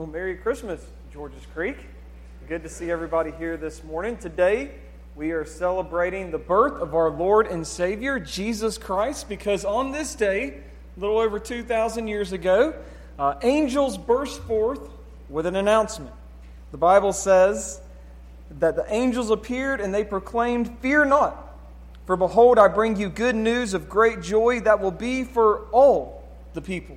Well, Merry Christmas, Georges Creek. Good to see everybody here this morning. Today, we are celebrating the birth of our Lord and Savior, Jesus Christ, because on this day, a little over 2,000 years ago, uh, angels burst forth with an announcement. The Bible says that the angels appeared and they proclaimed, Fear not, for behold, I bring you good news of great joy that will be for all the people.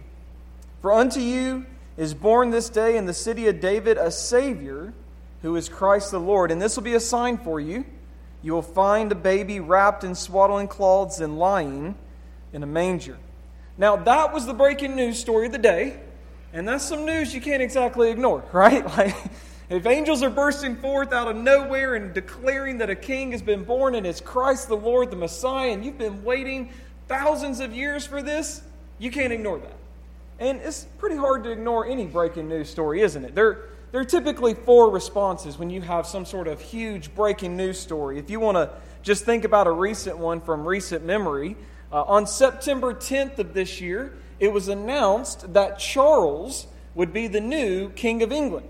For unto you is born this day in the city of David a Savior who is Christ the Lord. And this will be a sign for you. You will find a baby wrapped in swaddling cloths and lying in a manger. Now, that was the breaking news story of the day. And that's some news you can't exactly ignore, right? Like, if angels are bursting forth out of nowhere and declaring that a king has been born and it's Christ the Lord, the Messiah, and you've been waiting thousands of years for this, you can't ignore that. And it's pretty hard to ignore any breaking news story, isn't it? There, there are typically four responses when you have some sort of huge breaking news story. If you want to just think about a recent one from recent memory, uh, on September 10th of this year, it was announced that Charles would be the new King of England.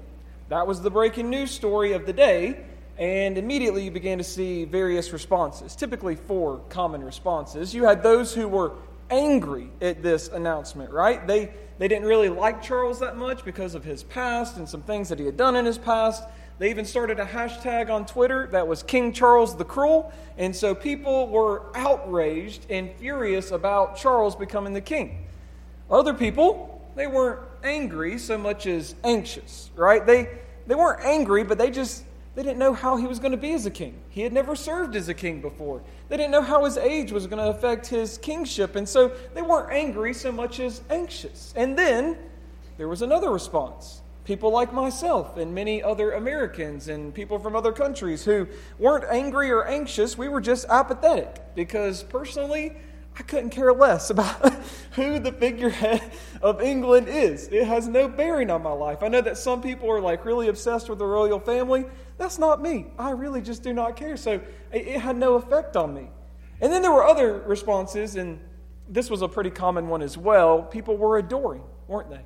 That was the breaking news story of the day, and immediately you began to see various responses, typically four common responses. You had those who were angry at this announcement, right? They, they didn't really like Charles that much because of his past and some things that he had done in his past. They even started a hashtag on Twitter that was King Charles the Cruel. And so people were outraged and furious about Charles becoming the king. Other people, they weren't angry so much as anxious, right? They, they weren't angry, but they just they didn't know how he was going to be as a king. He had never served as a king before. They didn't know how his age was going to affect his kingship. And so they weren't angry so much as anxious. And then there was another response. People like myself and many other Americans and people from other countries who weren't angry or anxious. We were just apathetic because personally, I couldn't care less about who the figurehead of England is. It has no bearing on my life. I know that some people are like really obsessed with the royal family. That's not me. I really just do not care. So it, had no effect on me. And then there were other responses, and this was a pretty common one as well. People were adoring, weren't they?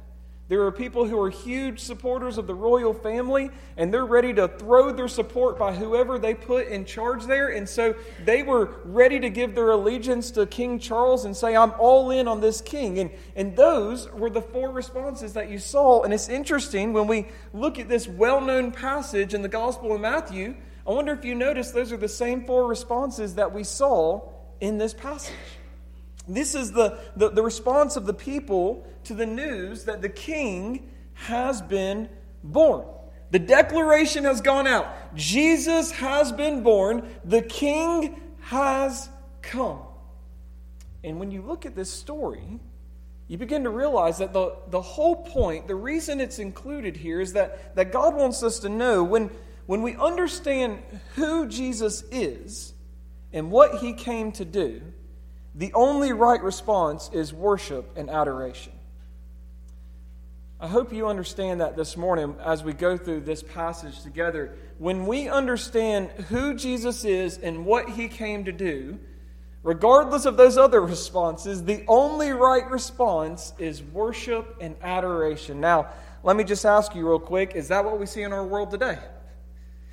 There are people who are huge supporters of the royal family, and they're ready to throw their support by whoever they put in charge there. And so they were ready to give their allegiance to King Charles and say, I'm all in on this king. And, and those were the four responses that you saw. And it's interesting when we look at this well known passage in the Gospel of Matthew. I wonder if you notice those are the same four responses that we saw in this passage. This is the, the, the, response of the people to the news that the king has been born. The declaration has gone out Jesus has been born, the king has come. And when you look at this story, you begin to realize that the, the whole point, the reason it's included here, is that, that God wants us to know when, when we understand who Jesus is and what he came to do the only right response is worship and adoration. I hope you understand that this morning as we go through this passage together. When we understand who Jesus is and what he came to do, regardless of those other responses, the only right response is worship and adoration. Now, let me just ask you real quick is that what we see in our world today?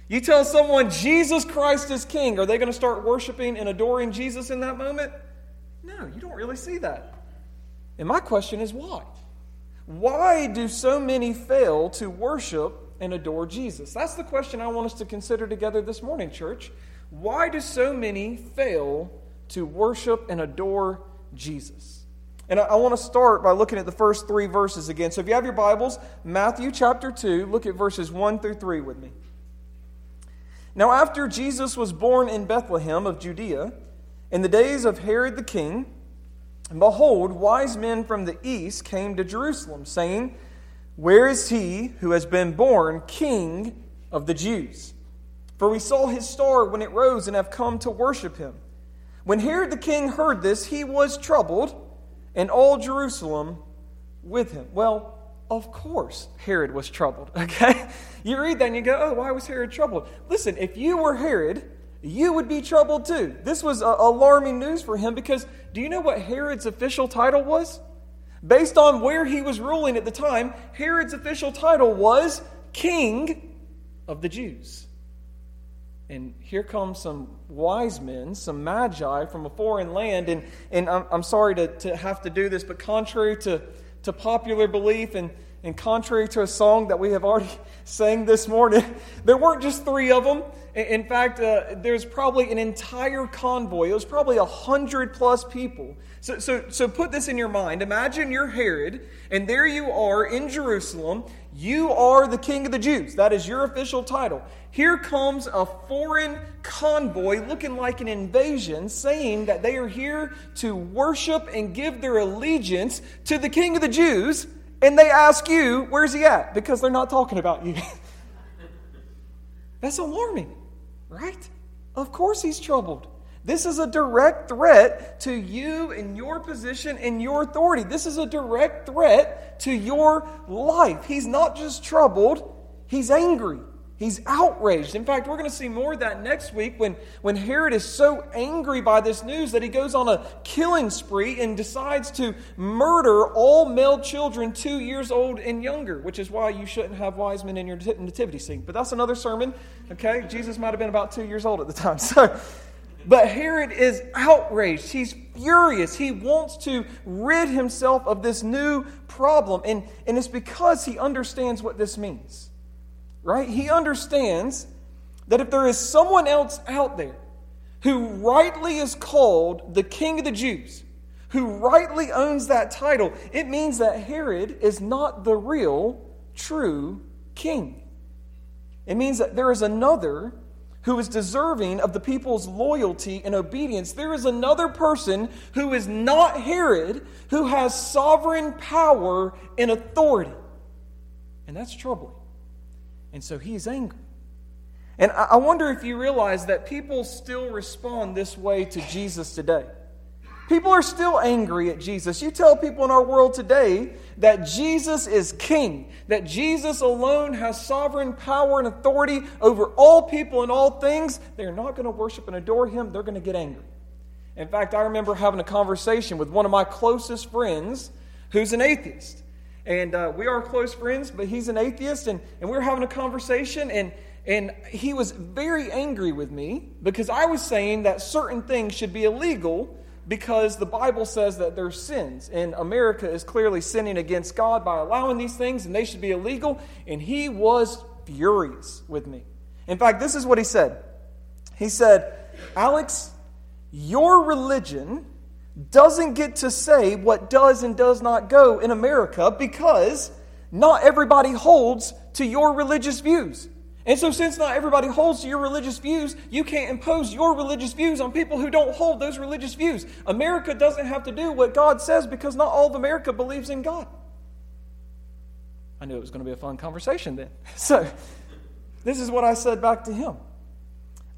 You tell someone Jesus Christ is king, are they going to start worshiping and adoring Jesus in that moment? No, you don't really see that. And my question is why? Why do so many fail to worship and adore Jesus? That's the question I want us to consider together this morning, church. Why do so many fail to worship and adore Jesus? And I, want to start by looking at the first three verses again. So if you have your Bibles, Matthew chapter 2, look at verses 1 through 3 with me. Now, after Jesus was born in Bethlehem of Judea, in the days of Herod the king, behold, wise men from the east came to Jerusalem, saying, Where is he who has been born king of the Jews? For we saw his star when it rose and have come to worship him. When Herod the king heard this, he was troubled, and all Jerusalem with him. Well, of course, Herod was troubled, okay? You read that and you go, oh, why was Herod troubled? Listen, if you were Herod, you would be troubled too. This was uh, alarming news for him because do you know what Herod's official title was? Based on where he was ruling at the time, Herod's official title was King of the Jews. And here come some wise men, some magi from a foreign land. And, and I'm, I'm sorry to, to have to do this, but contrary to, to popular belief and, and contrary to a song that we have already sang this morning, there weren't just three of them. In fact, uh, there's probably an entire convoy. It was probably a hundred plus people. So, so, so put this in your mind. Imagine you're Herod, and there you are in Jerusalem. You are the king of the Jews. That is your official title. Here comes a foreign convoy looking like an invasion, saying that they are here to worship and give their allegiance to the king of the Jews. And they ask you, where's he at? Because they're not talking about you. That's alarming right? Of course he's troubled. This is a direct threat to you and your position and your authority. This is a direct threat to your life. He's not just troubled, he's angry. He's outraged. In fact, we're going to see more of that next week when, when Herod is so angry by this news that he goes on a killing spree and decides to murder all male children two years old and younger, which is why you shouldn't have wise men in your nativity scene. But that's another sermon, okay? Jesus might have been about two years old at the time. So, but Herod is outraged. He's furious. He wants to rid himself of this new problem. And, and it's because he understands what this means right? He understands that if there is someone else out there who rightly is called the King of the Jews, who rightly owns that title, it means that Herod is not the real, true king. It means that there is another who is deserving of the people's loyalty and obedience. There is another person who is not Herod who has sovereign power and authority. And that's troubling. And so he's angry. And I wonder if you realize that people still respond this way to Jesus today. People are still angry at Jesus. You tell people in our world today that Jesus is king, that Jesus alone has sovereign power and authority over all people and all things, they're not going to worship and adore him. They're going to get angry. In fact, I remember having a conversation with one of my closest friends who's an atheist. And uh, we are close friends, but he's an atheist. And, and we were having a conversation, and, and he was very angry with me because I was saying that certain things should be illegal because the Bible says that they're sins. And America is clearly sinning against God by allowing these things, and they should be illegal. And he was furious with me. In fact, this is what he said He said, Alex, your religion doesn't get to say what does and does not go in America because not everybody holds to your religious views. And so, since not everybody holds to your religious views, you can't impose your religious views on people who don't hold those religious views. America doesn't have to do what God says because not all of America believes in God. I knew it was going to be a fun conversation then. So, this is what I said back to him.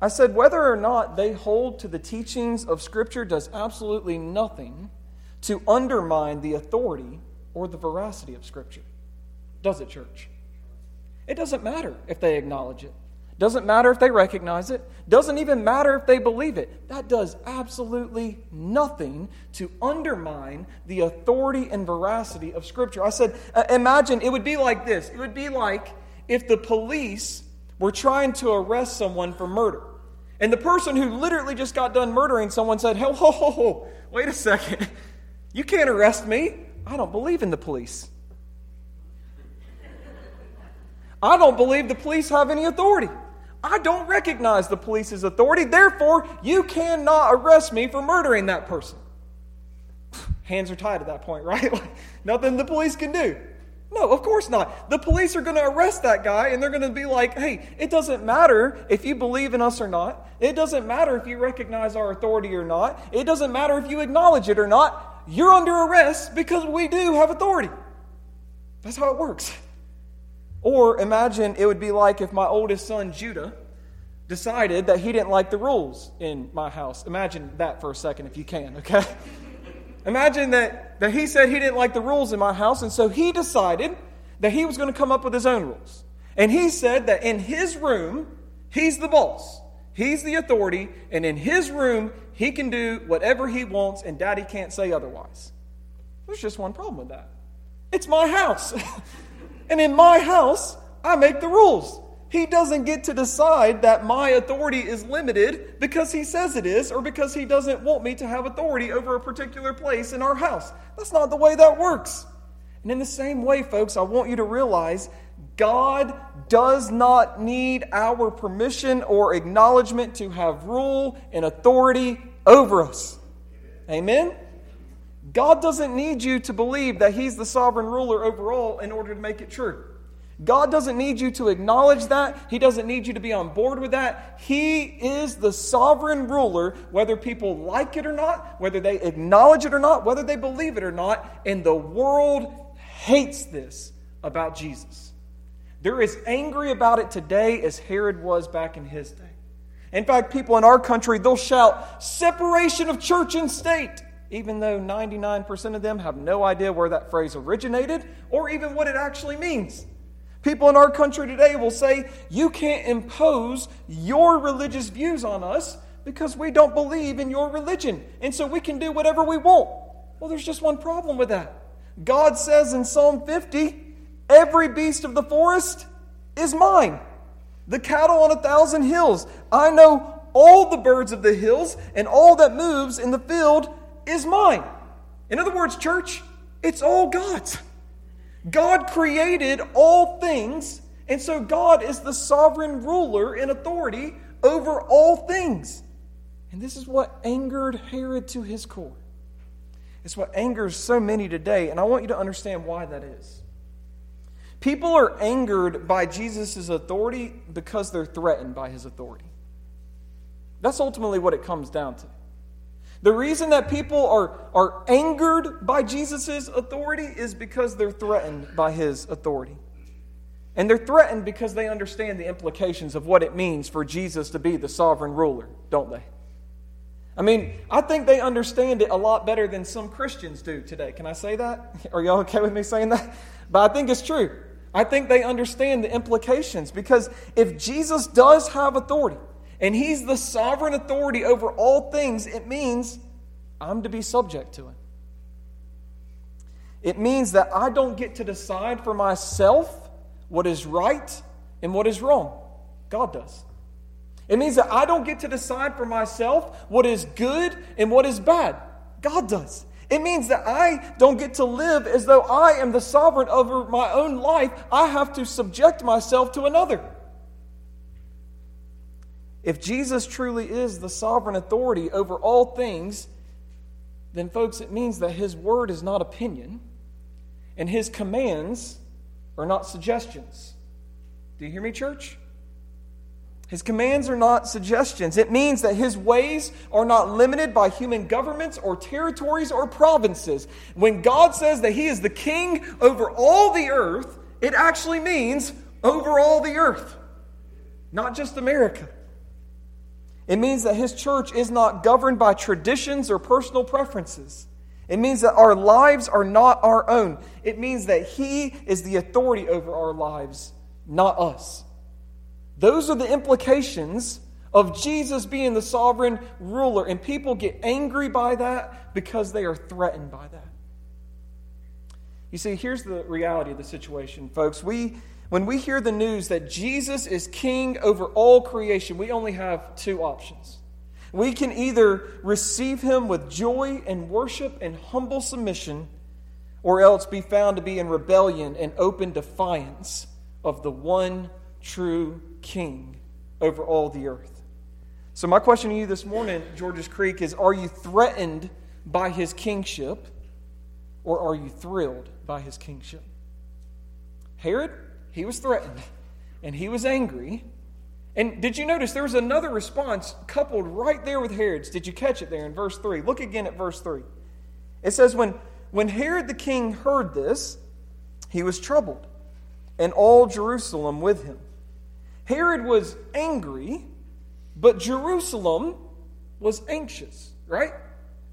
I said, whether or not they hold to the teachings of Scripture does absolutely nothing to undermine the authority or the veracity of Scripture. Does it, church? It doesn't matter if they acknowledge it. Doesn't matter if they recognize it. Doesn't even matter if they believe it. That does absolutely nothing to undermine the authority and veracity of Scripture. I said, uh, imagine it would be like this. It would be like if the police were trying to arrest someone for murder. And the person who literally just got done murdering someone said, Ho, ho, ho, ho, wait a second. You can't arrest me. I don't believe in the police. I don't believe the police have any authority. I don't recognize the police's authority. Therefore, you cannot arrest me for murdering that person. Hands are tied at that point, right? nothing the police can do. No, of course not. The police are going to arrest that guy and they're going to be like, hey, it doesn't matter if you believe in us or not. It doesn't matter if you recognize our authority or not. It doesn't matter if you acknowledge it or not. You're under arrest because we do have authority. That's how it works. Or imagine it would be like if my oldest son, Judah, decided that he didn't like the rules in my house. Imagine that for a second if you can, okay? Imagine that, that he said he didn't like the rules in my house, and so he decided that he was going to come up with his own rules. And he said that in his room, he's the boss, he's the authority, and in his room, he can do whatever he wants, and daddy can't say otherwise. There's just one problem with that. It's my house. and in my house, I make the rules. He doesn't get to decide that my authority is limited because he says it is or because he doesn't want me to have authority over a particular place in our house. That's not the way that works. And in the same way, folks, I want you to realize God does not need our permission or acknowledgement to have rule and authority over us. Amen? God doesn't need you to believe that He's the sovereign ruler over all in order to make it true. God doesn't need you to acknowledge that. He doesn't need you to be on board with that. He is the sovereign ruler, whether people like it or not, whether they acknowledge it or not, whether they believe it or not. And the world hates this about Jesus. They're as angry about it today as Herod was back in his day. In fact, people in our country, they'll shout, separation of church and state, even though 99% of them have no idea where that phrase originated or even what it actually means. People in our country today will say, You can't impose your religious views on us because we don't believe in your religion. And so we can do whatever we want. Well, there's just one problem with that. God says in Psalm 50, Every beast of the forest is mine. The cattle on a thousand hills. I know all the birds of the hills, and all that moves in the field is mine. In other words, church, it's all God's. God created all things, and so God is the sovereign ruler and authority over all things. And this is what angered Herod to his core. It's what angers so many today, and I want you to understand why that is. People are angered by Jesus' authority because they're threatened by his authority. That's ultimately what it comes down to. The reason that people are, are angered by Jesus' authority is because they're threatened by his authority. And they're threatened because they understand the implications of what it means for Jesus to be the sovereign ruler, don't they? I mean, I think they understand it a lot better than some Christians do today. Can I say that? Are y'all okay with me saying that? But I think it's true. I think they understand the implications because if Jesus does have authority, and he's the sovereign authority over all things, it means I'm to be subject to him. It means that I don't get to decide for myself what is right and what is wrong. God does. It means that I don't get to decide for myself what is good and what is bad. God does. It means that I don't get to live as though I am the sovereign over my own life. I have to subject myself to another. If Jesus truly is the sovereign authority over all things, then, folks, it means that his word is not opinion and his commands are not suggestions. Do you hear me, church? His commands are not suggestions. It means that his ways are not limited by human governments or territories or provinces. When God says that he is the king over all the earth, it actually means over all the earth, not just America. It means that his church is not governed by traditions or personal preferences. It means that our lives are not our own. It means that he is the authority over our lives, not us. Those are the implications of Jesus being the sovereign ruler. And people get angry by that because they are threatened by that. You see, here's the reality of the situation, folks. We when we hear the news that Jesus is king over all creation, we only have two options. We can either receive him with joy and worship and humble submission, or else be found to be in rebellion and open defiance of the one true king over all the earth. So, my question to you this morning, Georges Creek, is Are you threatened by his kingship, or are you thrilled by his kingship? Herod he was threatened and he was angry. And did you notice there was another response coupled right there with Herod's? Did you catch it there in verse 3? Look again at verse 3. It says, When, when Herod the king heard this, he was troubled, and all Jerusalem with him. Herod was angry, but Jerusalem was anxious, right?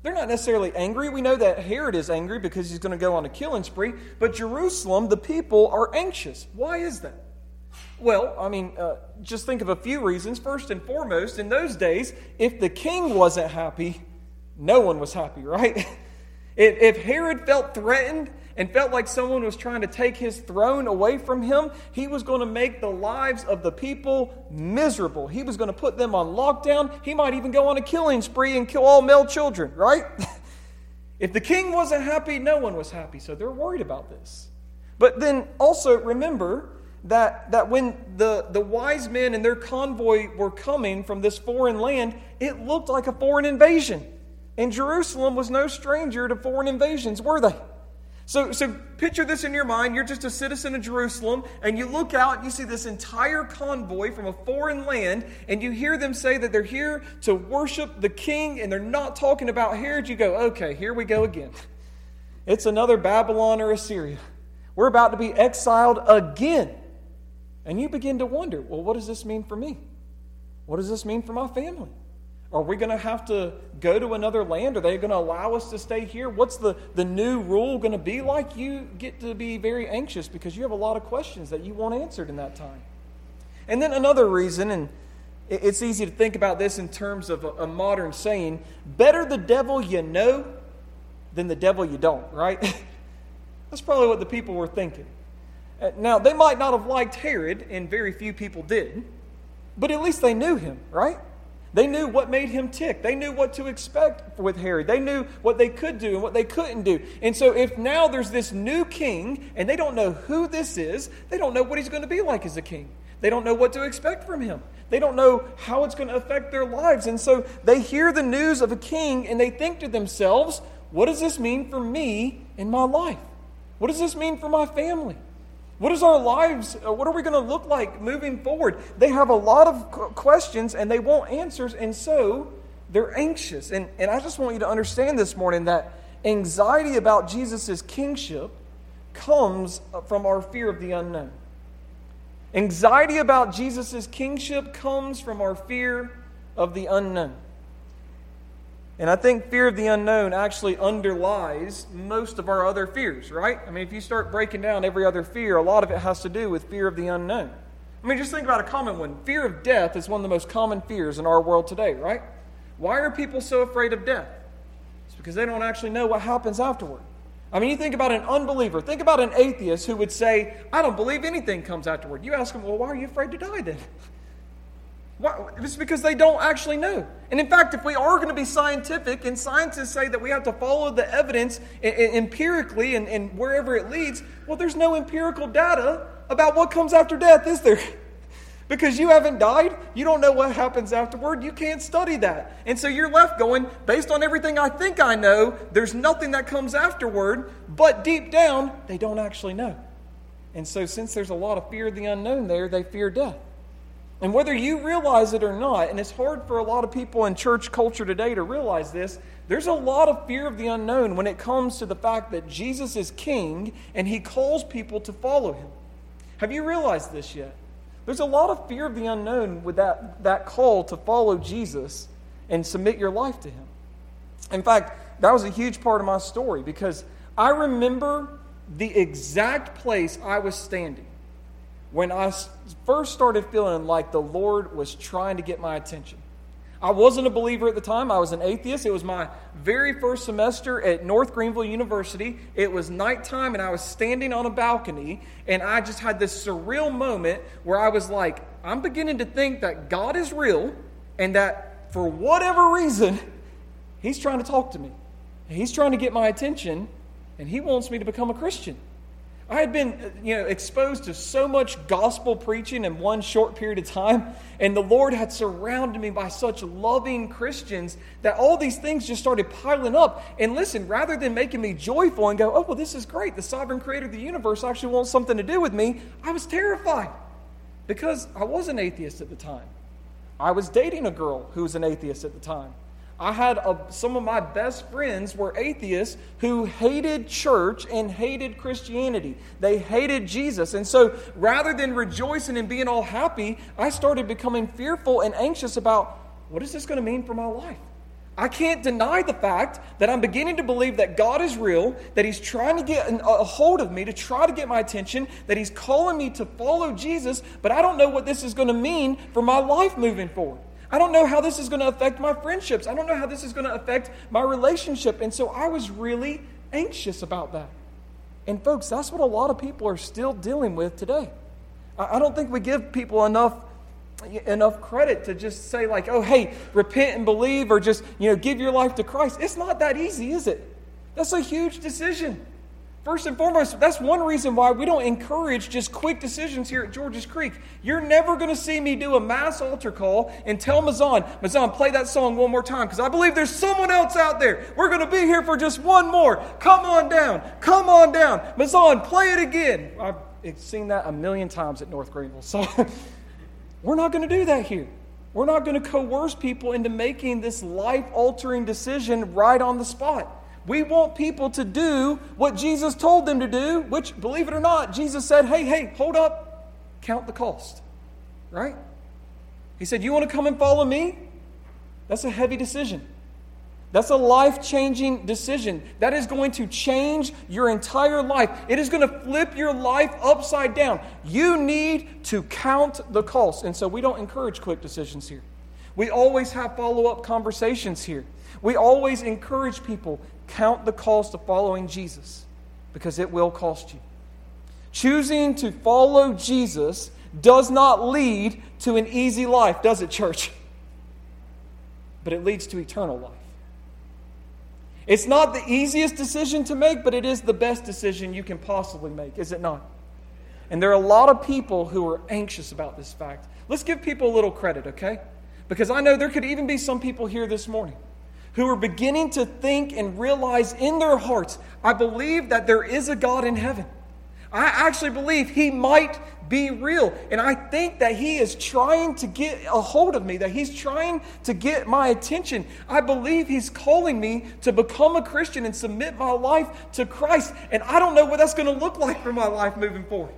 They're not necessarily angry. We know that Herod is angry because he's going to go on a killing spree, but Jerusalem, the people, are anxious. Why is that? Well, I mean, uh, just think of a few reasons. First and foremost, in those days, if the king wasn't happy, no one was happy, right? If, if Herod felt threatened and felt like someone was trying to take his throne away from him, he was going to make the lives of the people miserable. He was going to put them on lockdown. He might even go on a killing spree and kill all male children, right? if the king wasn't happy, no one was happy. So they're worried about this. But then also remember that, that when the, the wise men and their convoy were coming from this foreign land, it looked like a foreign invasion. And Jerusalem was no stranger to foreign invasions, were they? So, so picture this in your mind. You're just a citizen of Jerusalem, and you look out and you see this entire convoy from a foreign land, and you hear them say that they're here to worship the king, and they're not talking about Herod. You go, okay, here we go again. It's another Babylon or Assyria. We're about to be exiled again. And you begin to wonder well, what does this mean for me? What does this mean for my family? Are we going to have to go to another land? Are they going to allow us to stay here? What's the, the new rule going to be like? You get to be very anxious because you have a lot of questions that you want answered in that time. And then another reason, and it's easy to think about this in terms of a, a modern saying better the devil you know than the devil you don't, right? That's probably what the people were thinking. Uh, now, they might not have liked Herod, and very few people did, but at least they knew him, right? They knew what made him tick. They knew what to expect with Herod. They knew what they could do and what they couldn't do. And so, if now there's this new king and they don't know who this is, they don't know what he's going to be like as a king. They don't know what to expect from him. They don't know how it's going to affect their lives. And so, they hear the news of a king and they think to themselves, what does this mean for me in my life? What does this mean for my family? What is our lives? Uh, what are we going to look like moving forward? They have a lot of questions and they want answers, and so they're anxious. And, and I just want you to understand this morning that anxiety about Jesus' kingship comes from our fear of the unknown. Anxiety about Jesus' kingship comes from our fear of the unknown. And I think fear of the unknown actually underlies most of our other fears, right? I mean, if you start breaking down every other fear, a lot of it has to do with fear of the unknown. I mean, just think about a common one. Fear of death is one of the most common fears in our world today, right? Why are people so afraid of death? It's because they don't actually know what happens afterward. I mean, you think about an unbeliever. Think about an atheist who would say, I don't believe anything comes afterward. You ask them, well, why are you afraid to die then? Why? It's because they don't actually know. And in fact, if we are going to be scientific, and scientists say that we have to follow the evidence empirically and, and wherever it leads, well, there's no empirical data about what comes after death, is there? Because you haven't died, you don't know what happens afterward, you can't study that. And so you're left going, based on everything I think I know, there's nothing that comes afterward, but deep down, they don't actually know. And so, since there's a lot of fear of the unknown there, they fear death. And whether you realize it or not, and it's hard for a lot of people in church culture today to realize this, there's a lot of fear of the unknown when it comes to the fact that Jesus is king and he calls people to follow him. Have you realized this yet? There's a lot of fear of the unknown with that, that call to follow Jesus and submit your life to him. In fact, that was a huge part of my story because I remember the exact place I was standing when I first started feeling like the Lord was trying to get my attention. I wasn't a believer at the time. I was an atheist. It was my very first semester at North Greenville University. It was nighttime, and I was standing on a balcony, and I just had this surreal moment where I was like, I'm beginning to think that God is real, and that for whatever reason, He's trying to talk to me. He's trying to get my attention, and He wants me to become a Christian. I had been you know, exposed to so much gospel preaching in one short period of time, and the Lord had surrounded me by such loving Christians that all these things just started piling up. And listen, rather than making me joyful and go, oh, well, this is great, the sovereign creator of the universe actually wants something to do with me, I was terrified because I was an atheist at the time. I was dating a girl who was an atheist at the time. I had a, some of my best friends were atheists who hated church and hated Christianity. They hated Jesus. And so rather than rejoicing and being all happy, I started becoming fearful and anxious about what is this going to mean for my life? I can't deny the fact that I'm beginning to believe that God is real, that He's trying to get a hold of me to try to get my attention, that He's calling me to follow Jesus, but I don't know what this is going to mean for my life moving forward. I don't know how this is going to affect my friendships. I don't know how this is going to affect my relationship. And so I was really anxious about that. And folks, that's what a lot of people are still dealing with today. I don't think we give people enough enough credit to just say like, "Oh, hey, repent and believe," or just you know, give your life to Christ. It's not that easy, is it? That's a huge decision. First and foremost, that's one reason why we don't encourage just quick decisions here at Georges Creek. You're never going to see me do a mass altar call and tell Mazan, Mazan, play that song one more time because I believe there's someone else out there. We're going to be here for just one more. Come on down. Come on down. Mazan, play it again. I've seen that a million times at North Greenville. So we're not going to do that here. We're not going to coerce people into making this life altering decision right on the spot. We want people to do what Jesus told them to do, which, believe it or not, Jesus said, hey, hey, hold up, count the cost. Right? He said, You want to come and follow me? That's a heavy decision. That's a life changing decision. That is going to change your entire life. It is going to flip your life upside down. You need to count the cost. And so we don't encourage quick decisions here. We always have follow up conversations here. We always encourage people count the cost of following Jesus because it will cost you. Choosing to follow Jesus does not lead to an easy life, does it, church? But it leads to eternal life. It's not the easiest decision to make, but it is the best decision you can possibly make, is it not? And there are a lot of people who are anxious about this fact. Let's give people a little credit, okay? Because I know there could even be some people here this morning who are beginning to think and realize in their hearts, I believe that there is a God in heaven. I actually believe He might be real. And I think that He is trying to get a hold of me, that He's trying to get my attention. I believe He's calling me to become a Christian and submit my life to Christ. And I don't know what that's going to look like for my life moving forward.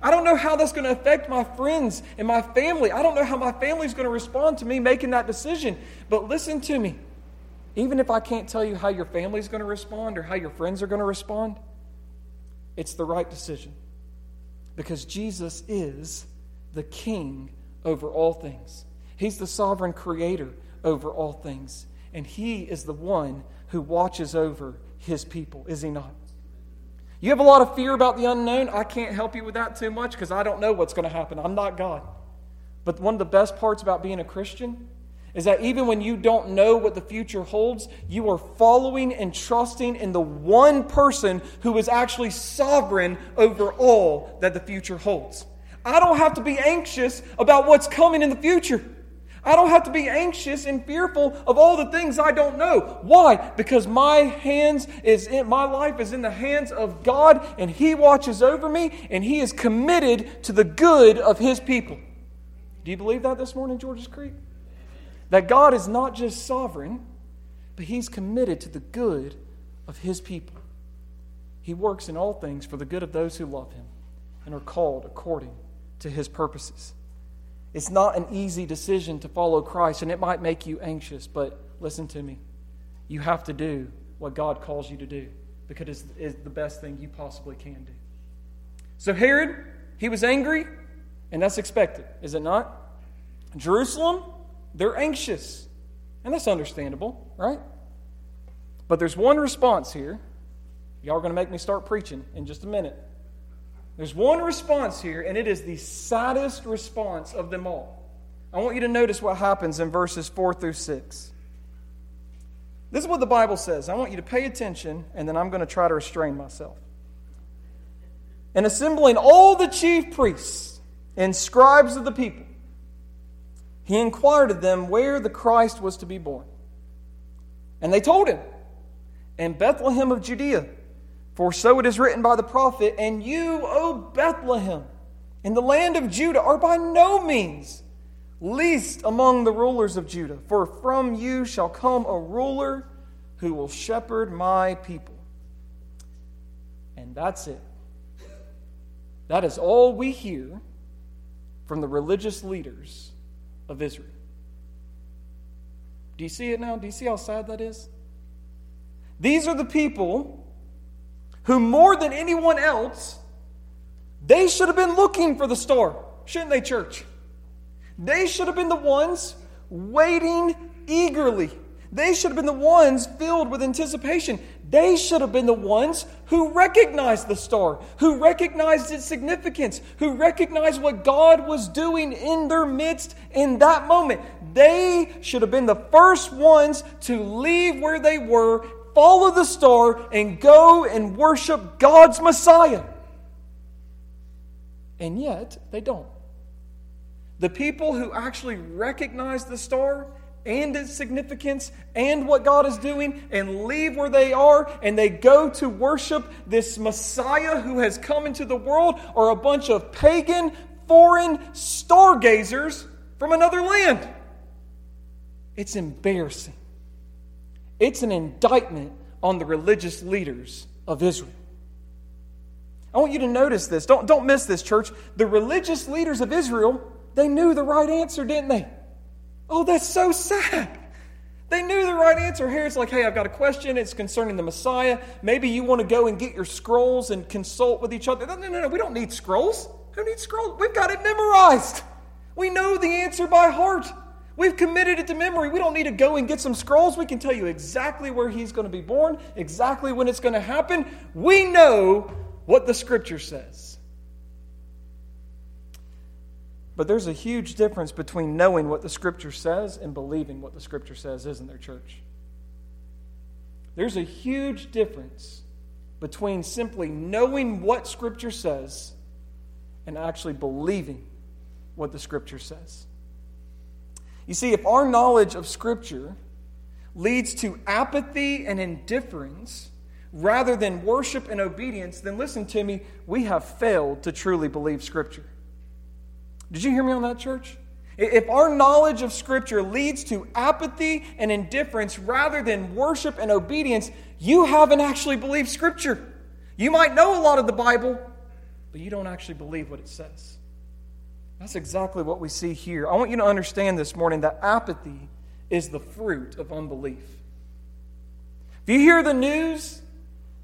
I don't know how that's going to affect my friends and my family. I don't know how my family is going to respond to me making that decision. But listen to me. Even if I can't tell you how your family's going to respond or how your friends are going to respond, it's the right decision. Because Jesus is the king over all things. He's the sovereign creator over all things. And he is the one who watches over his people, is he not? You have a lot of fear about the unknown. I can't help you with that too much because I don't know what's going to happen. I'm not God. But one of the best parts about being a Christian is that even when you don't know what the future holds, you are following and trusting in the one person who is actually sovereign over all that the future holds. I don't have to be anxious about what's coming in the future. I don't have to be anxious and fearful of all the things I don't know. Why? Because my hands is in my life is in the hands of God and he watches over me and he is committed to the good of his people. Do you believe that this morning, Georges Creek? That God is not just sovereign, but He's committed to the good of His people. He works in all things for the good of those who love Him and are called according to His purposes. It's not an easy decision to follow Christ, and it might make you anxious, but listen to me. You have to do what God calls you to do because it's, the best thing you possibly can do. So, Herod, he was angry, and that's expected, is it not? Jerusalem, they're anxious. And that's understandable, right? But there's one response here. Y'all are going to make me start preaching in just a minute. There's one response here, and it is the saddest response of them all. I want you to notice what happens in verses 4 through 6. This is what the Bible says. I want you to pay attention, and then I'm going to try to restrain myself. And assembling all the chief priests and scribes of the people, he inquired of them where the Christ was to be born. And they told him, In Bethlehem of Judea, for so it is written by the prophet, And you, O Bethlehem, in the land of Judah, are by no means least among the rulers of Judah, for from you shall come a ruler who will shepherd my people. And that's it. That is all we hear from the religious leaders of Israel. Do you see it now? Do you see how sad that is? These are the people who, more than anyone else, they should have been looking for the star, shouldn't they, church? They should have been the ones waiting eagerly. They should have been the ones filled with anticipation. They should have been the ones who recognized the star, who recognized its significance, who recognized what God was doing in their midst in that moment. They should have been the first ones to leave where they were, follow the star, and go and worship God's Messiah. And yet, they don't. The people who actually recognize the star and its significance and what God is doing and leave where they are and they go to worship this Messiah who has come into the world are a bunch of pagan, foreign stargazers from another land. It's embarrassing. It's an indictment on the religious leaders of Israel. I want you to notice this. Don't, don't miss this, church. The religious leaders of Israel, they knew the right answer, didn't they? Oh, that's so sad. They knew the right answer. Here it's like, hey, I've got a question. It's concerning the Messiah. Maybe you want to go and get your scrolls and consult with each other. No, no, no, no. We don't need scrolls. Who needs scrolls? We've got it memorized. We know the answer by heart. We've committed it to memory. We don't need to go and get some scrolls. We can tell you exactly where he's going to be born, exactly when it's going to happen. We know what the scripture says. But there's a huge difference between knowing what the Scripture says and believing what the Scripture says, isn't there, church? There's a huge difference between simply knowing what Scripture says and actually believing what the Scripture says. You see, if our knowledge of Scripture leads to apathy and indifference rather than worship and obedience, then listen to me, we have failed to truly believe Scripture. Did you hear me on that, church? If our knowledge of Scripture leads to apathy and indifference rather than worship and obedience, you haven't actually believed Scripture. You might know a lot of the Bible, but you don't actually believe what it says. That's exactly what we see here. I want you to understand this morning that apathy is the fruit of unbelief. If you hear the news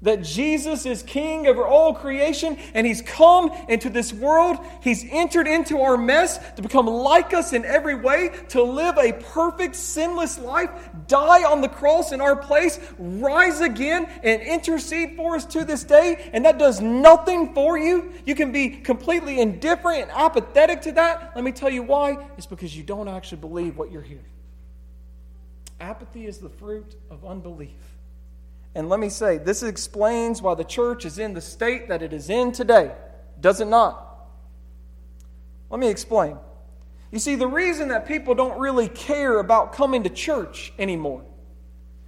that Jesus is king over all creation and he's come into this world. He's entered into our mess to become like us in every way, to live a perfect, sinless life, die on the cross in our place, rise again, and intercede for us to this day. And that does nothing for you. You can be completely indifferent and apathetic to that. Let me tell you why. It's because you don't actually believe what you're hearing. Apathy is the fruit of unbelief. And let me say, this explains why the church is in the state that it is in today. Does it not? Let me explain. You see, the reason that people don't really care about coming to church anymore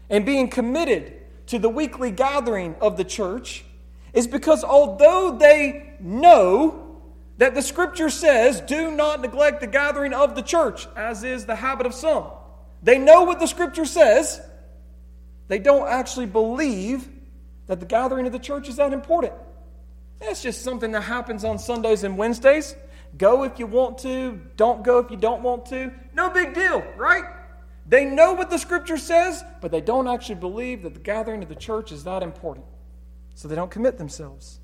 and being committed to the weekly gathering of the church is because although they know that the scripture says, do not neglect the gathering of the church, as is the habit of some, they know what the scripture says. They don't actually believe that the gathering of the church is that important. That's just something that happens on Sundays and Wednesdays. Go if you want to, don't go if you don't want to. No big deal, right? They know what the scripture says, but they don't actually believe that the gathering of the church is that important. So they don't commit themselves.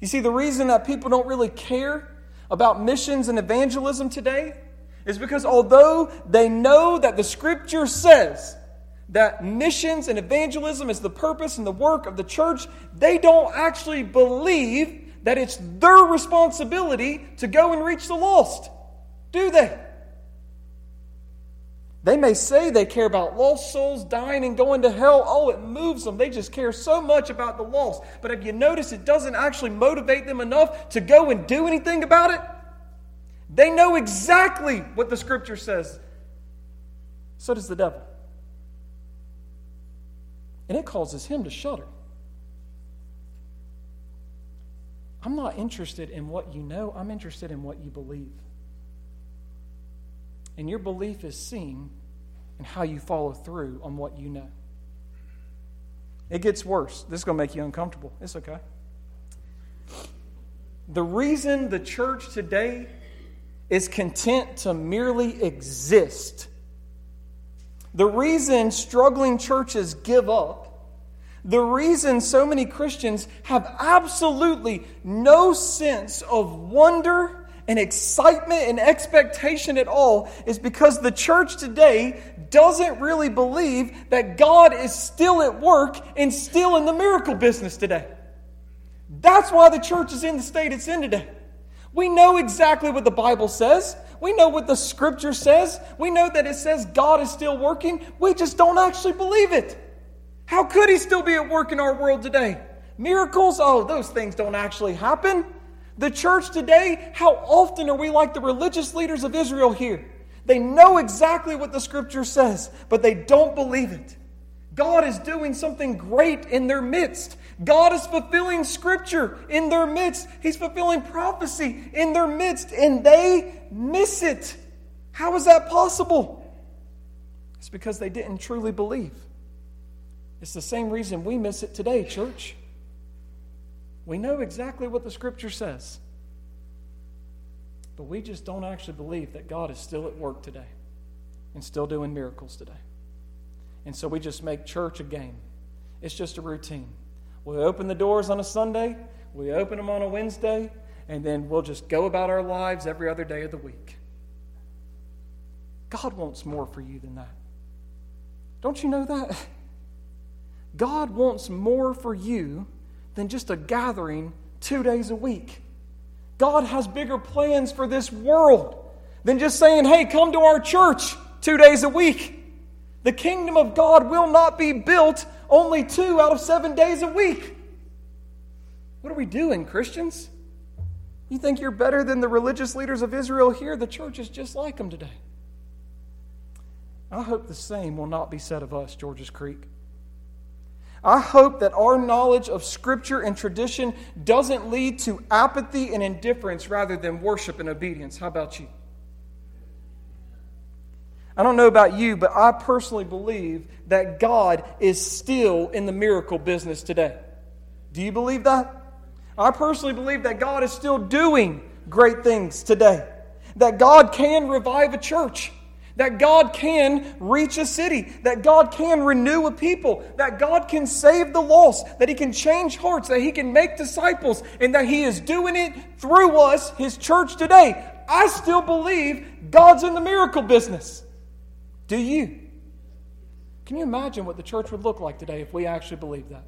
You see, the reason that people don't really care about missions and evangelism today is because although they know that the scripture says that missions and evangelism is the purpose and the work of the church, they don't actually believe that it's their responsibility to go and reach the lost. Do they? They may say they care about lost souls dying and going to hell. Oh, it moves them. They just care so much about the lost. But have you noticed it doesn't actually motivate them enough to go and do anything about it? They know exactly what the scripture says. So does the devil. And it causes him to shudder. I'm not interested in what you know, I'm interested in what you believe. And your belief is seen in how you follow through on what you know. It gets worse. This is going to make you uncomfortable. It's okay. The reason the church today is content to merely exist the reason struggling churches give up, the reason so many Christians have absolutely no sense of wonder and excitement and expectation at all is because the church today doesn't really believe that God is still at work and still in the miracle business today. That's why the church is in the state it's in today. We know exactly what the Bible says. We know what the scripture says. We know that it says God is still working. We just don't actually believe it. How could He still be at work in our world today? Miracles? Oh, those things don't actually happen. The church today, how often are we like the religious leaders of Israel here? They know exactly what the scripture says, but they don't believe it. God is doing something great in their midst. God is fulfilling scripture in their midst. He's fulfilling prophecy in their midst, and they miss it. How is that possible? It's because they didn't truly believe. It's the same reason we miss it today, church. We know exactly what the scripture says, but we just don't actually believe that God is still at work today and still doing miracles today. And so we just make church a game, it's just a routine. We open the doors on a Sunday, we open them on a Wednesday, and then we'll just go about our lives every other day of the week. God wants more for you than that. Don't you know that? God wants more for you than just a gathering two days a week. God has bigger plans for this world than just saying, hey, come to our church two days a week. The kingdom of God will not be built only two out of seven days a week. What are we doing, Christians? You think you're better than the religious leaders of Israel here? The church is just like them today. I hope the same will not be said of us, Georges Creek. I hope that our knowledge of Scripture and tradition doesn't lead to apathy and indifference rather than worship and obedience. How about you? I don't know about you, but I personally believe that God is still in the miracle business today. Do you believe that? I personally believe that God is still doing great things today. That God can revive a church. That God can reach a city. That God can renew a people. That God can save the lost. That He can change hearts. That He can make disciples. And that He is doing it through us, His church today. I still believe God's in the miracle business. Do you? Can you imagine what the church would look like today if we actually believed that?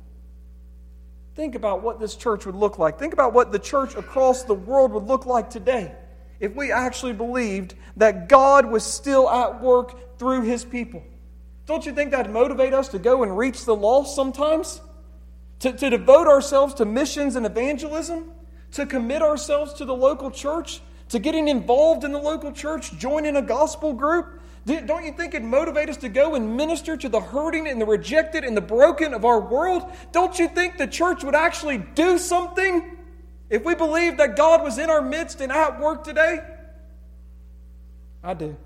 Think about what this church would look like. Think about what the church across the world would look like today if we actually believed that God was still at work through his people. Don't you think that'd motivate us to go and reach the lost sometimes? To, to devote ourselves to missions and evangelism? To commit ourselves to the local church? To getting involved in the local church, joining a gospel group? Don't you think it'd motivate us to go and minister to the hurting and the rejected and the broken of our world? Don't you think the church would actually do something if we believed that God was in our midst and at work today? I do.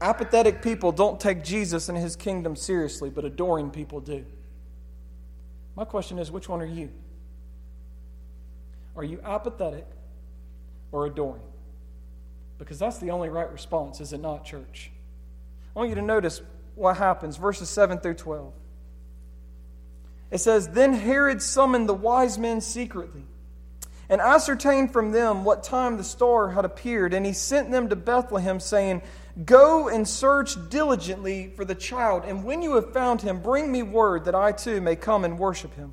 Apathetic people don't take Jesus and his kingdom seriously, but adoring people do. My question is which one are you? Are you apathetic or adoring? Because that's the only right response, is it not, church? I want you to notice what happens, verses 7 through 12. It says, Then Herod summoned the wise men secretly and ascertained from them what time the star had appeared, and he sent them to Bethlehem, saying, Go and search diligently for the child, and when you have found him, bring me word that I too may come and worship him.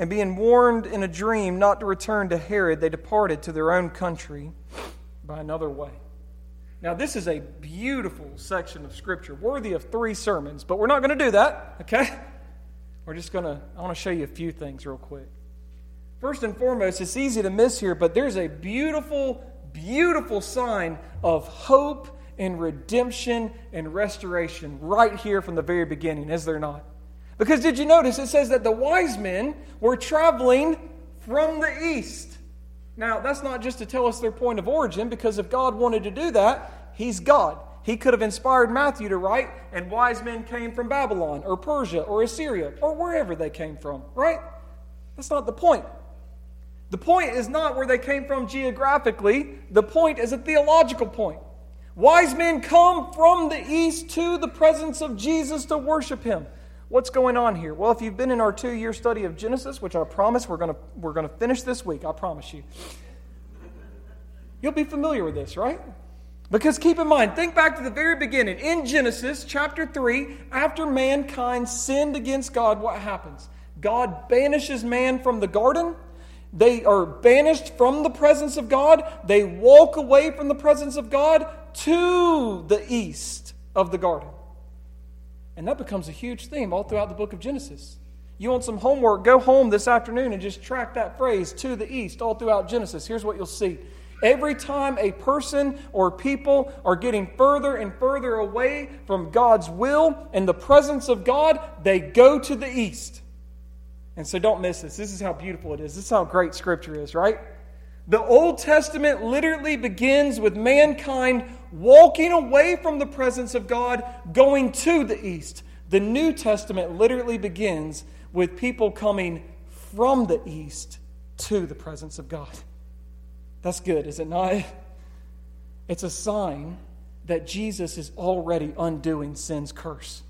And being warned in a dream not to return to Herod, they departed to their own country by another way. Now, this is a beautiful section of Scripture, worthy of three sermons, but we're not going to do that, okay? We're just going to, I want to show you a few things real quick. First and foremost, it's easy to miss here, but there's a beautiful, beautiful sign of hope and redemption and restoration right here from the very beginning, is there not? Because did you notice it says that the wise men were traveling from the east? Now, that's not just to tell us their point of origin, because if God wanted to do that, He's God. He could have inspired Matthew to write, and wise men came from Babylon or Persia or Assyria or wherever they came from, right? That's not the point. The point is not where they came from geographically, the point is a theological point. Wise men come from the east to the presence of Jesus to worship him. What's going on here? Well, if you've been in our two year study of Genesis, which I promise we're going we're going to finish this week, I promise you, you'll be familiar with this, right? Because keep in mind, think back to the very beginning. In Genesis chapter 3, after mankind sinned against God, what happens? God banishes man from the garden. They are banished from the presence of God. They walk away from the presence of God to the east of the garden. And that becomes a huge theme all throughout the book of Genesis. You want some homework? Go home this afternoon and just track that phrase to the east all throughout Genesis. Here's what you'll see Every time a person or people are getting further and further away from God's will and the presence of God, they go to the east. And so don't miss this. This is how beautiful it is. This is how great Scripture is, right? The Old Testament literally begins with mankind walking away from the presence of God, going to the east. The New Testament literally begins with people coming from the east to the presence of God. That's good, is it not? It's a sign that Jesus is already undoing sin's curse.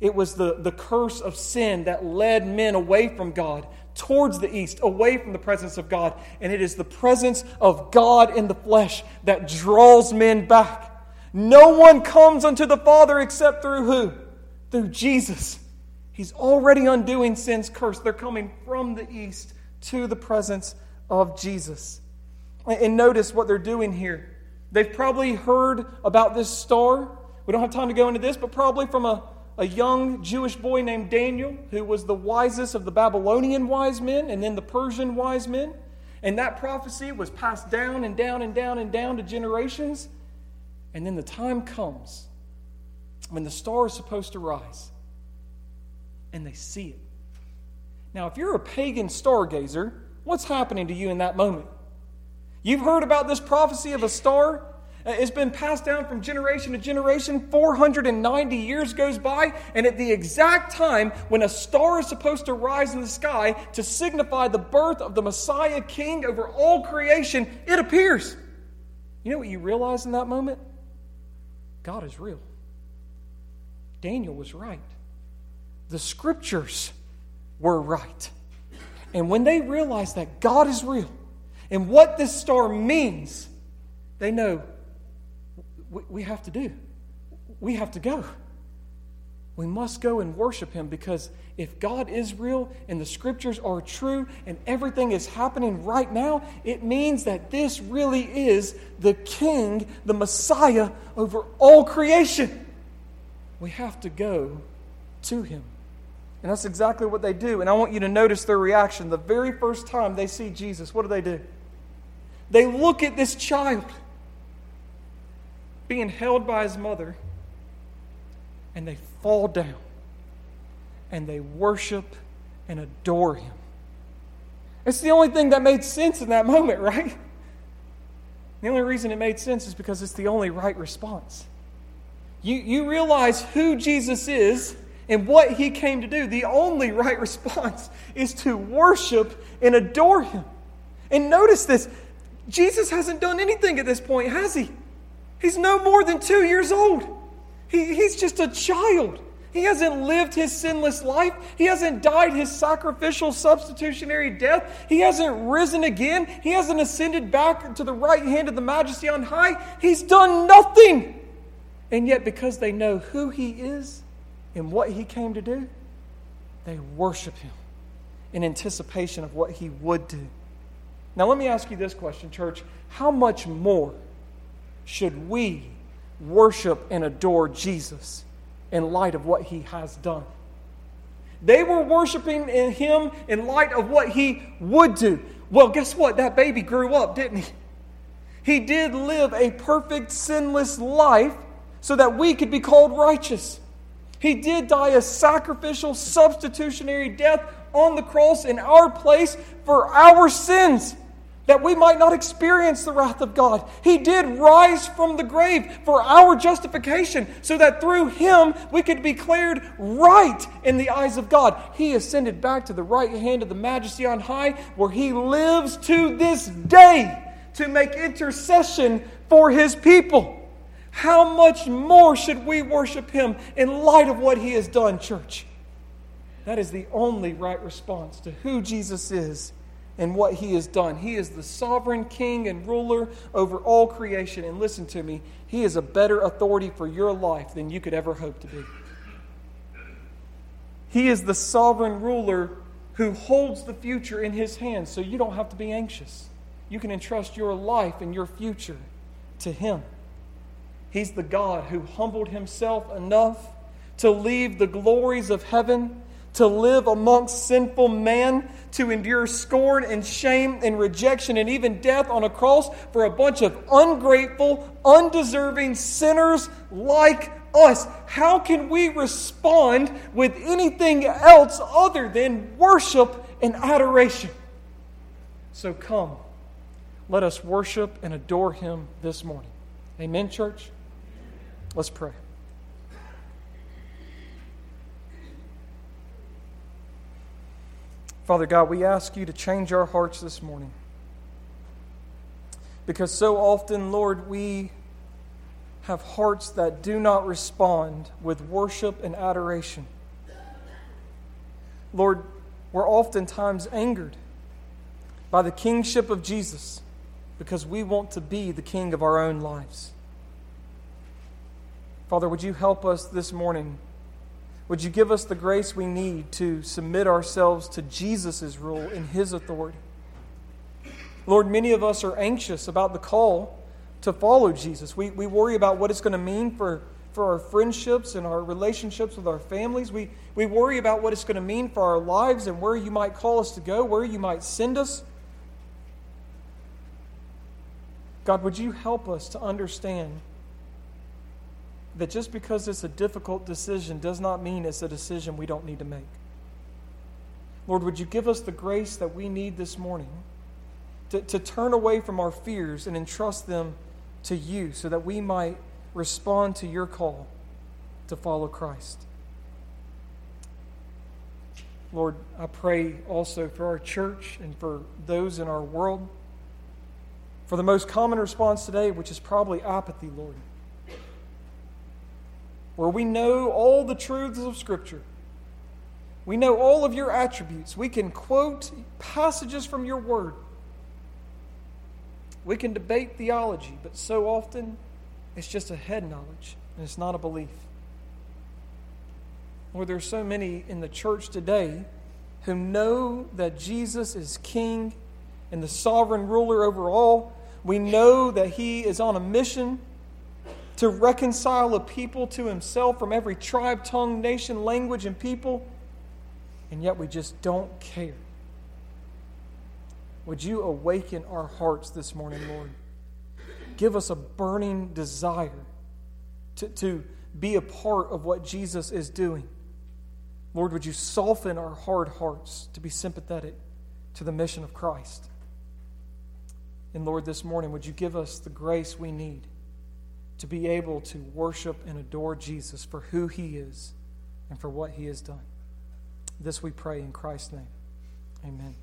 It was the, the curse of sin that led men away from God, towards the east, away from the presence of God. And it is the presence of God in the flesh that draws men back. No one comes unto the Father except through who? Through Jesus. He's already undoing sin's curse. They're coming from the east to the presence of Jesus. And notice what they're doing here. They've probably heard about this star. We don't have time to go into this, but probably from a, a young Jewish boy named Daniel, who was the wisest of the Babylonian wise men and then the Persian wise men. And that prophecy was passed down and down and down and down to generations. And then the time comes when the star is supposed to rise, and they see it. Now, if you're a pagan stargazer, what's happening to you in that moment? You've heard about this prophecy of a star. Uh, it's been passed down from generation to generation. 490 years goes by, and at the exact time when a star is supposed to rise in the sky to signify the birth of the Messiah King over all creation, it appears. You know what you realize in that moment? God is real. Daniel was right. The scriptures were right. And when they realize that God is real, and what this star means, they know we have to do. We have to go. We must go and worship Him because if God is real and the scriptures are true and everything is happening right now, it means that this really is the King, the Messiah over all creation. We have to go to Him. And that's exactly what they do. And I want you to notice their reaction. The very first time they see Jesus, what do they do? They look at this child being held by his mother and they fall down and they worship and adore him. It's the only thing that made sense in that moment, right? The only reason it made sense is because it's the only right response. You, you realize who Jesus is and what he came to do. The only right response is to worship and adore him. And notice this Jesus hasn't done anything at this point, has he? He's no more than two years old. He, he's just a child. He hasn't lived his sinless life. He hasn't died his sacrificial substitutionary death. He hasn't risen again. He hasn't ascended back to the right hand of the majesty on high. He's done nothing. And yet, because they know who he is and what he came to do, they worship him in anticipation of what he would do. Now, let me ask you this question, church. How much more should we worship and adore Jesus in light of what he has done? They were worshiping in him in light of what he would do. Well, guess what? That baby grew up, didn't he? He did live a perfect, sinless life so that we could be called righteous. He did die a sacrificial, substitutionary death on the cross in our place for our sins. That we might not experience the wrath of God. He did rise from the grave for our justification, so that through Him we could be declared right in the eyes of God. He ascended back to the right hand of the Majesty on high, where He lives to this day to make intercession for His people. How much more should we worship Him in light of what He has done, church? That is the only right response to who Jesus is and what he has done. He is the sovereign king and ruler over all creation. And listen to me, he is a better authority for your life than you could ever hope to be. He is the sovereign ruler who holds the future in his hands, so you don't have to be anxious. You can entrust your life and your future to him. He's the God who humbled himself enough to leave the glories of heaven to live amongst sinful man, to endure scorn and shame and rejection and even death on a cross for a bunch of ungrateful, undeserving sinners like us. How can we respond with anything else other than worship and adoration? So come, let us worship and adore him this morning. Amen, church? Let's pray. Father God, we ask you to change our hearts this morning. Because so often, Lord, we have hearts that do not respond with worship and adoration. Lord, we're oftentimes angered by the kingship of Jesus because we want to be the king of our own lives. Father, would you help us this morning? Would you give us the grace we need to submit ourselves to Jesus' rule and his authority? Lord, many of us are anxious about the call to follow Jesus. We, we worry about what it's going to mean for, for our friendships and our relationships with our families. We, we worry about what it's going to mean for our lives and where you might call us to go, where you might send us. God, would you help us to understand that just because it's a difficult decision does not mean it's a decision we don't need to make. Lord, would you give us the grace that we need this morning to, to turn away from our fears and entrust them to you so that we might respond to your call to follow Christ. Lord, I pray also for our church and for those in our world. For the most common response today, which is probably apathy, Lord where we know all the truths of Scripture. We know all of your attributes. We can quote passages from your word. We can debate theology, but so often it's just a head knowledge and it's not a belief. Lord, there are so many in the church today who know that Jesus is King and the sovereign ruler over all. We know that He is on a mission to reconcile a people to himself from every tribe, tongue, nation, language, and people, and yet we just don't care. Would you awaken our hearts this morning, Lord? Give us a burning desire to, to be a part of what Jesus is doing. Lord, would you soften our hard hearts to be sympathetic to the mission of Christ? And Lord, this morning, would you give us the grace we need? To be able to worship and adore Jesus for who he is and for what he has done. This we pray in Christ's name. Amen.